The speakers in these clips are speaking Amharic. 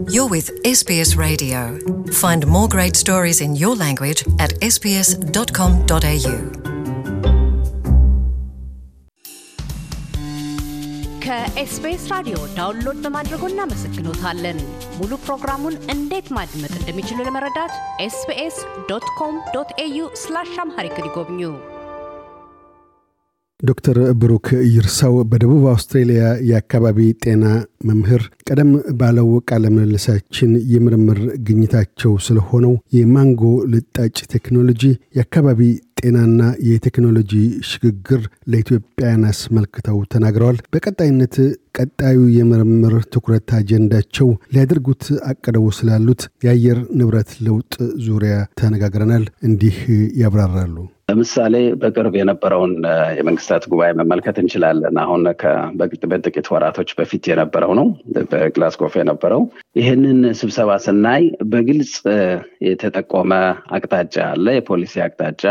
You're with SBS Radio. Find more great stories in your language at sbs.com.au. ከኤስቢኤስ ራዲዮ ዳውንሎድ በማድረጎ እናመሰግኖታለን። ሙሉ ፕሮግራሙን እንዴት ማድመጥ እንደሚችሉ ለመረዳት ኤስቢኤስ ዶት ኮም ዶት ኤዩ ስላሽ አምሃሪክ ይጎብኙ። ዶክተር ብሩክ ይርሳው በደቡብ አውስትሬሊያ የአካባቢ ጤና መምህር፣ ቀደም ባለው ቃለ ምልልሳችን የምርምር ግኝታቸው ስለሆነው የማንጎ ልጣጭ ቴክኖሎጂ የአካባቢ ጤናና የቴክኖሎጂ ሽግግር ለኢትዮጵያን አስመልክተው ተናግረዋል። በቀጣይነት ቀጣዩ የምርምር ትኩረት አጀንዳቸው ሊያደርጉት አቅደው ስላሉት የአየር ንብረት ለውጥ ዙሪያ ተነጋግረናል። እንዲህ ያብራራሉ። ለምሳሌ በቅርብ የነበረውን የመንግስታት ጉባኤ መመልከት እንችላለን። አሁን በጥቂት ወራቶች በፊት የነበረው ነው፣ በግላስጎው የነበረው። ይህንን ስብሰባ ስናይ በግልጽ የተጠቆመ አቅጣጫ አለ፣ የፖሊሲ አቅጣጫ፣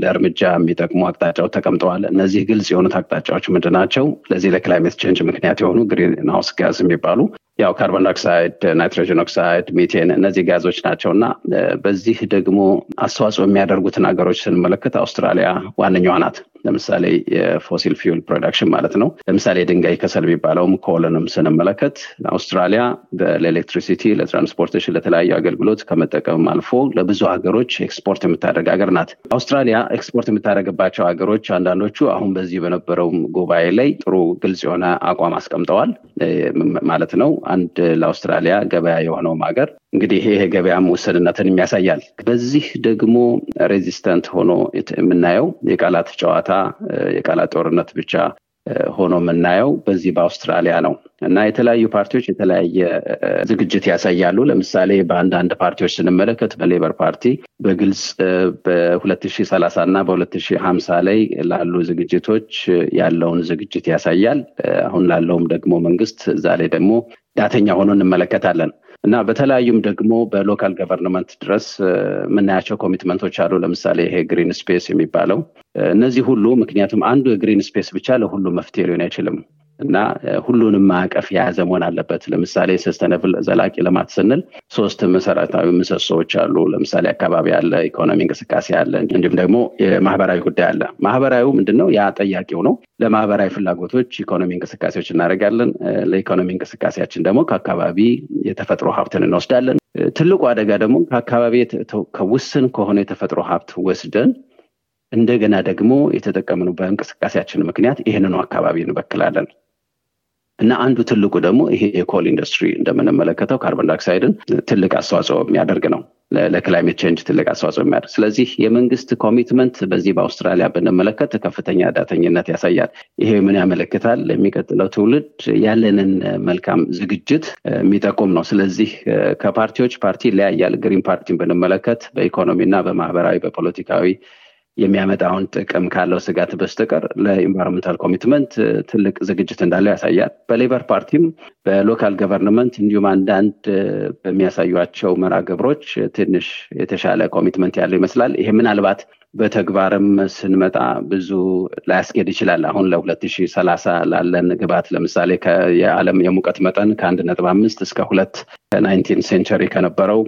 ለእርምጃ የሚጠቅሙ አቅጣጫዎች ተቀምጠዋል። እነዚህ ግልጽ የሆኑት አቅጣጫዎች ምንድን ናቸው? ለዚህ ለ climate change ምክንያት የሆኑ greenhouse gas የሚባሉ ያው carbon dioxide፣ nitrogen oxide፣ methane እነዚህ ጋዞች ናቸው እና በዚህ ደግሞ አስተዋጽኦ የሚያደርጉትን ሀገሮች ስንመለከት አውስትራሊያ ዋነኛዋ ናት። ለምሳሌ የ fossil fuel production ማለት ነው። ለምሳሌ የድንጋይ ከሰል የሚባለውም coal ንም ስንመለከት አውስትራሊያ ለ electricity፣ ለ transportation፣ ለተለያዩ አገልግሎት ከመጠቀምም አልፎ ለብዙ ሀገሮች ኤክስፖርት የምታደርግ ሀገር ናት። አውስትራሊያ ኤክስፖርት የምታደርግባቸው ሀገሮች አንዳንዶቹ አሁን በዚህ በነበረው ጉባኤ ላይ ጥሩ ግልጽ የሆነ አቋም አስቀምጠዋል ማለት ነው። አንድ ለአውስትራሊያ ገበያ የሆነውም ሀገር እንግዲህ ይሄ ገበያም ውስንነትን ያሳያል። በዚህ ደግሞ resistant ሆኖ የምናየው የቃላት ጨዋታ የቃላት ጦርነት ብቻ ሆኖ የምናየው በዚህ በአውስትራሊያ ነው እና የተለያዩ ፓርቲዎች የተለያየ ዝግጅት ያሳያሉ። ለምሳሌ በአንዳንድ ፓርቲዎች ስንመለከት በ Labor Party በግልጽ በ2030 እና በ2050 ላይ ላሉ ዝግጅቶች ያለውን ዝግጅት ያሳያል። አሁን ላለውም ደግሞ መንግስት እዛ ላይ ደግሞ ዳተኛ ሆኖ እንመለከታለን። እና በተለያዩም ደግሞ በ local government ድረስ የምናያቸው commitment ኦች አሉ። ለምሳሌ ይሄ green space የሚባለው እነዚህ ሁሉ ምክንያቱም አንዱ የ green space ብቻ ለሁሉ መፍትሄ ሊሆን አይችልም እና ሁሉንም ማዕቀፍ የያዘ መሆን አለበት። ለምሳሌ sustainable ዘላቂ ልማት ስንል ሶስት መሰረታዊ ምሰሶዎች አሉ። ለምሳሌ አካባቢ አለ፣ ኢኮኖሚ እንቅስቃሴ አለ፣ እንዲሁም ደግሞ የማህበራዊ ጉዳይ አለ። ማህበራዊ ምንድነው? ያ ጠያቂው ነው። ለማህበራዊ ፍላጎቶች ኢኮኖሚ እንቅስቃሴዎች እናደርጋለን። ለኢኮኖሚ እንቅስቃሴያችን ደግሞ ከአካባቢ የተፈጥሮ ሀብትን እንወስዳለን። ትልቁ አደጋ ደግሞ ከአካባቢ ከውስን ከሆነ የተፈጥሮ ሀብት ወስደን እንደገና ደግሞ የተጠቀምነው በእንቅስቃሴያችን ምክንያት ይህንኑ አካባቢ እንበክላለን። እና አንዱ ትልቁ ደግሞ ይሄ የኮል ኢንዱስትሪ እንደምንመለከተው ካርቦን ዳይኦክሳይድን ትልቅ አስተዋጽኦ የሚያደርግ ነው ለ climate change ትልቅ አስተዋጽኦ የሚያደርግ ስለዚህ የመንግስት commitment በዚህ በአውስትራሊያ ብንመለከት ከፍተኛ ዳተኝነት ያሳያል። ይሄ ምን ያመለክታል? ለሚቀጥለው ትውልድ ያለንን መልካም ዝግጅት የሚጠቁም ነው። ስለዚህ ከፓርቲዎች ፓርቲ ይለያያል። Green Party ን ብንመለከት በኢኮኖሚና በማህበራዊ በፖለቲካዊ የሚያመጣውን ጥቅም ካለው ስጋት በስተቀር ለ environmental commitment ትልቅ ዝግጅት እንዳለው ያሳያል። በ Labor Party ም በ local government እንዲሁም አንዳንድ በሚያሳዩአቸው መርሃ ግብሮች ትንሽ የተሻለ commitment ያለው ይመስላል። ይሄ ምናልባት በተግባርም ስንመጣ ብዙ ላያስኬድ ይችላል። አሁን ለሁለት ሺህ ሰላሳ ላለን ግብ ለምሳሌ የዓለም የሙቀት መጠን ከአንድ ነጥብ አምስት እስከ ሁለት nineteen century ከነበረው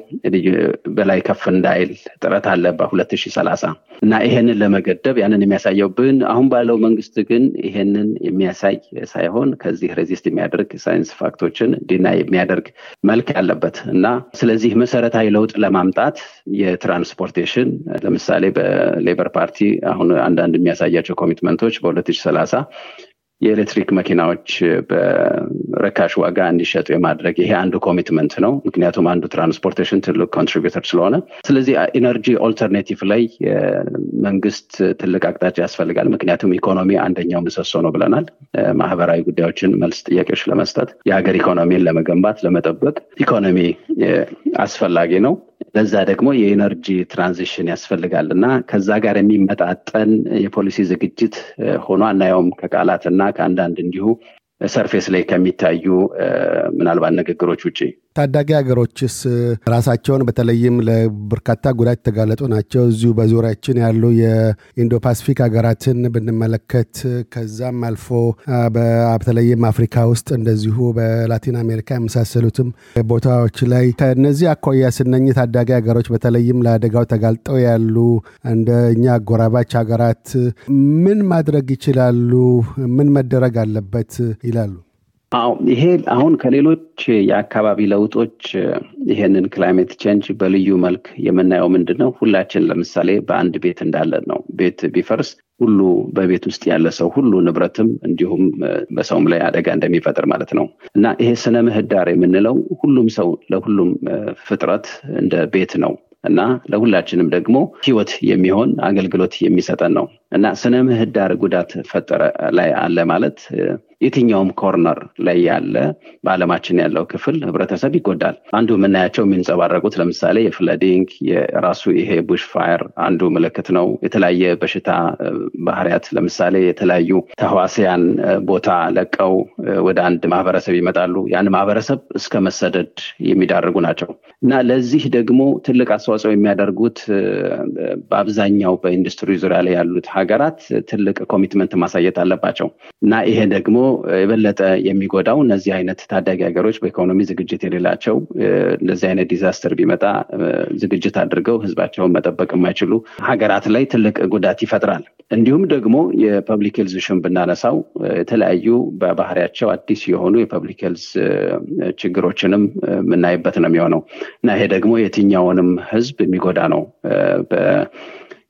በላይ ከፍ እንዳይል ጥረት አለ በሁለት ሺህ ሰላሳ እና ይሄንን ለመገደብ ያንን የሚያሳየው ብን አሁን ባለው መንግስት ግን ይሄንን የሚያሳይ ሳይሆን ከዚህ resist የሚያደርግ science fact ኦችን deny የሚያደርግ መልክ ያለበት እና ስለዚህ መሰረታዊ ለውጥ ለማምጣት የ transportation ለምሳሌ Labor Party አሁን አንዳንድ የሚያሳያቸው commitment ኦች በ2030 የኤሌክትሪክ መኪናዎች በርካሽ ዋጋ እንዲሸጡ የማድረግ ይሄ አንዱ commitment ነው። ምክንያቱም አንዱ transportation ትልቅ contributor ስለሆነ፣ ስለዚህ energy alternative ላይ መንግስት ትልቅ አቅጣጫ ያስፈልጋል። ምክንያቱም ኢኮኖሚ አንደኛው ምሰሶ ነው ብለናል። ማህበራዊ ጉዳዮችን መልስ ጥያቄዎች ለመስጠት የሀገር ኢኮኖሚን ለመገንባት ለመጠበቅ ኢኮኖሚ አስፈላጊ ነው። ለዛ ደግሞ የ energy transition ያስፈልጋል እና ከዛ ጋር የሚመጣጠን የፖሊሲ ዝግጅት ሆኖ አናየውም ከቃላት እና ከአንዳንድ እንዲሁ surface ላይ ከሚታዩ ምናልባት ንግግሮች ውጭ ታዳጊ ሀገሮችስ ራሳቸውን በተለይም ለበርካታ ጉዳት የተጋለጡ ናቸው። እዚሁ በዙሪያችን ያሉ የኢንዶ ፓሲፊክ ሀገራትን ብንመለከት ከዛም አልፎ በተለይም አፍሪካ ውስጥ እንደዚሁ በላቲን አሜሪካ የመሳሰሉትም ቦታዎች ላይ ከነዚህ አኳያ ስናይ ታዳጊ ሀገሮች በተለይም ለአደጋው ተጋልጠው ያሉ እንደ እኛ አጎራባች ሀገራት ምን ማድረግ ይችላሉ? ምን መደረግ አለበት ይላሉ? ይሄ አሁን ከሌሎች የአካባቢ ለውጦች ይሄንን climate change በልዩ መልክ የምናየው ምንድን ነው? ሁላችን ለምሳሌ በአንድ ቤት እንዳለን ነው። ቤት ቢፈርስ ሁሉ በቤት ውስጥ ያለ ሰው ሁሉ ንብረትም እንዲሁም በሰውም ላይ አደጋ እንደሚፈጥር ማለት ነው እና ይሄ ስነ ምህዳር የምንለው ሁሉም ሰው ለሁሉም ፍጥረት እንደ ቤት ነው እና ለሁላችንም ደግሞ ህይወት የሚሆን አገልግሎት የሚሰጠን ነው እና ስነ ምህዳር ጉዳት ፈጠረ ላይ አለ ማለት የትኛውም corner ላይ ያለ በአለማችን ያለው ክፍል ህብረተሰብ ይጎዳል። አንዱ የምናያቸው የሚንጸባረቁት ለምሳሌ የ flooding የራሱ ይሄ bushfire አንዱ ምልክት ነው። የተለያየ በሽታ ባህሪያት ለምሳሌ የተለያዩ ተህዋሲያን ቦታ ለቀው ወደ አንድ ማህበረሰብ ይመጣሉ። ያን ማህበረሰብ እስከ መሰደድ የሚዳርጉ ናቸው እና ለዚህ ደግሞ ትልቅ አስተዋጽኦ የሚያደርጉት በአብዛኛው በኢንዱስትሪ ዙሪያ ላይ ያሉት ሀገራት ትልቅ commitment ማሳየት አለባቸው እና ይሄ ደግሞ የበለጠ የሚጎዳው እነዚህ አይነት ታዳጊ ሀገሮች በኢኮኖሚ ዝግጅት የሌላቸው እንደዚህ አይነት disaster ቢመጣ ዝግጅት አድርገው ህዝባቸውን መጠበቅ የማይችሉ ሀገራት ላይ ትልቅ ጉዳት ይፈጥራል። እንዲሁም ደግሞ የ public health issue ን ብናነሳው የተለያዩ በባህሪያቸው አዲስ የሆኑ የ public health ችግሮችንም የምናይበት ነው የሚሆነው እና ይሄ ደግሞ የትኛውንም ህዝብ የሚጎዳ ነው።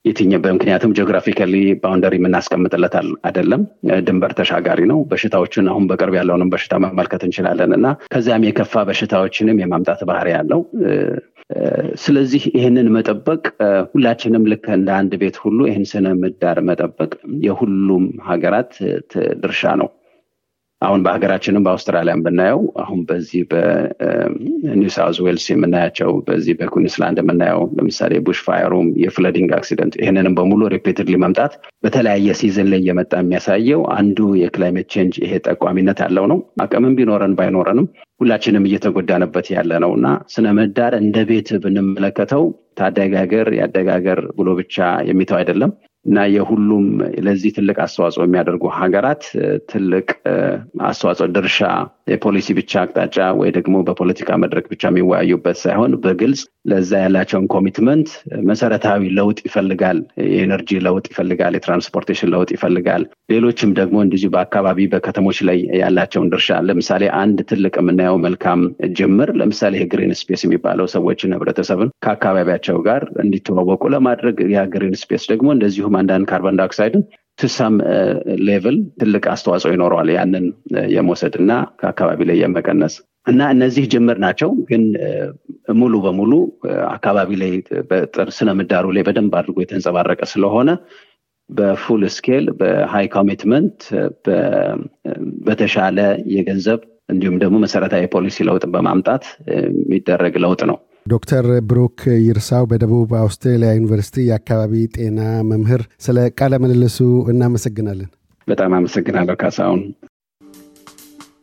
የትኛው በምክንያቱም geographically boundary የምናስቀምጥለት አይደለም፣ ድንበር ተሻጋሪ ነው። በሽታዎችን አሁን በቅርብ ያለውንም በሽታ መመልከት እንችላለን እና ከዚያም የከፋ በሽታዎችንም የማምጣት ባህሪ ያለው ስለዚህ ይህንን መጠበቅ ሁላችንም ልክ እንደ አንድ ቤት ሁሉ ይህን ስነ ምህዳር መጠበቅ የሁሉም ሀገራት ድርሻ ነው። አሁን በሀገራችንም በአውስትራሊያን ብናየው አሁን በዚህ በኒው ሳውዝ ዌልስ የምናያቸው በዚህ በኩዊንስላንድ የምናየው ለምሳሌ bush fire ኡም የ flooding accident ይህንንም በሙሉ repeatedly መምጣት በተለያየ season ላይ እየመጣ የሚያሳየው አንዱ የ climate change ይሄ ጠቋሚነት ያለው ነው። አቅምም ቢኖረን ባይኖረንም ሁላችንም እየተጎዳንበት ያለ ነው እና ስነ ምህዳር እንደ ቤት ብንመለከተው ታዳጊ ሀገር ያደገ ብሎ ብቻ የሚተው አይደለም እና የሁሉም ለዚህ ትልቅ አስተዋጽኦ የሚያደርጉ ሀገራት ትልቅ አስተዋጽኦ ድርሻ የፖሊሲ ብቻ አቅጣጫ ወይ ደግሞ በፖለቲካ መድረክ ብቻ የሚወያዩበት ሳይሆን በግልጽ ለዛ ያላቸውን commitment መሰረታዊ ለውጥ ይፈልጋል። የ energy ለውጥ ይፈልጋል። የ transportation ለውጥ ይፈልጋል። ሌሎችም ደግሞ እንደዚሁ በአካባቢ በከተሞች ላይ ያላቸውን ድርሻ ለምሳሌ አንድ ትልቅ የምናየው መልካም ጅምር ለምሳሌ green space የሚባለው ሰዎችን ህብረተሰብን ከአካባቢያቸው ጋር እንዲተዋወቁ ለማድረግ ያ space ደግሞ እንደዚሁም አንዳንድ carbon dioxide ን to some level ትልቅ አስተዋጽኦ ይኖረዋል ያንን የመውሰድ እና ከአካባቢ ላይ የመቀነስ እና እነዚህ ጅምር ናቸው። ግን ሙሉ በሙሉ አካባቢ ላይ ስነ ምህዳሩ ላይ በደንብ አድርጎ የተንጸባረቀ ስለሆነ በ full scale በ high commitment በተሻለ የገንዘብ እንዲሁም ደግሞ መሰረታዊ የፖሊሲ ለውጥ በማምጣት የሚደረግ ለውጥ ነው። ዶክተር ብሩክ ይርሳው በደቡብ አውስትራሊያ ዩኒቨርሲቲ የአካባቢ ጤና መምህር፣ ስለ ቃለ ምልልሱ እናመሰግናለን። በጣም አመሰግናለሁ ካሳሁን።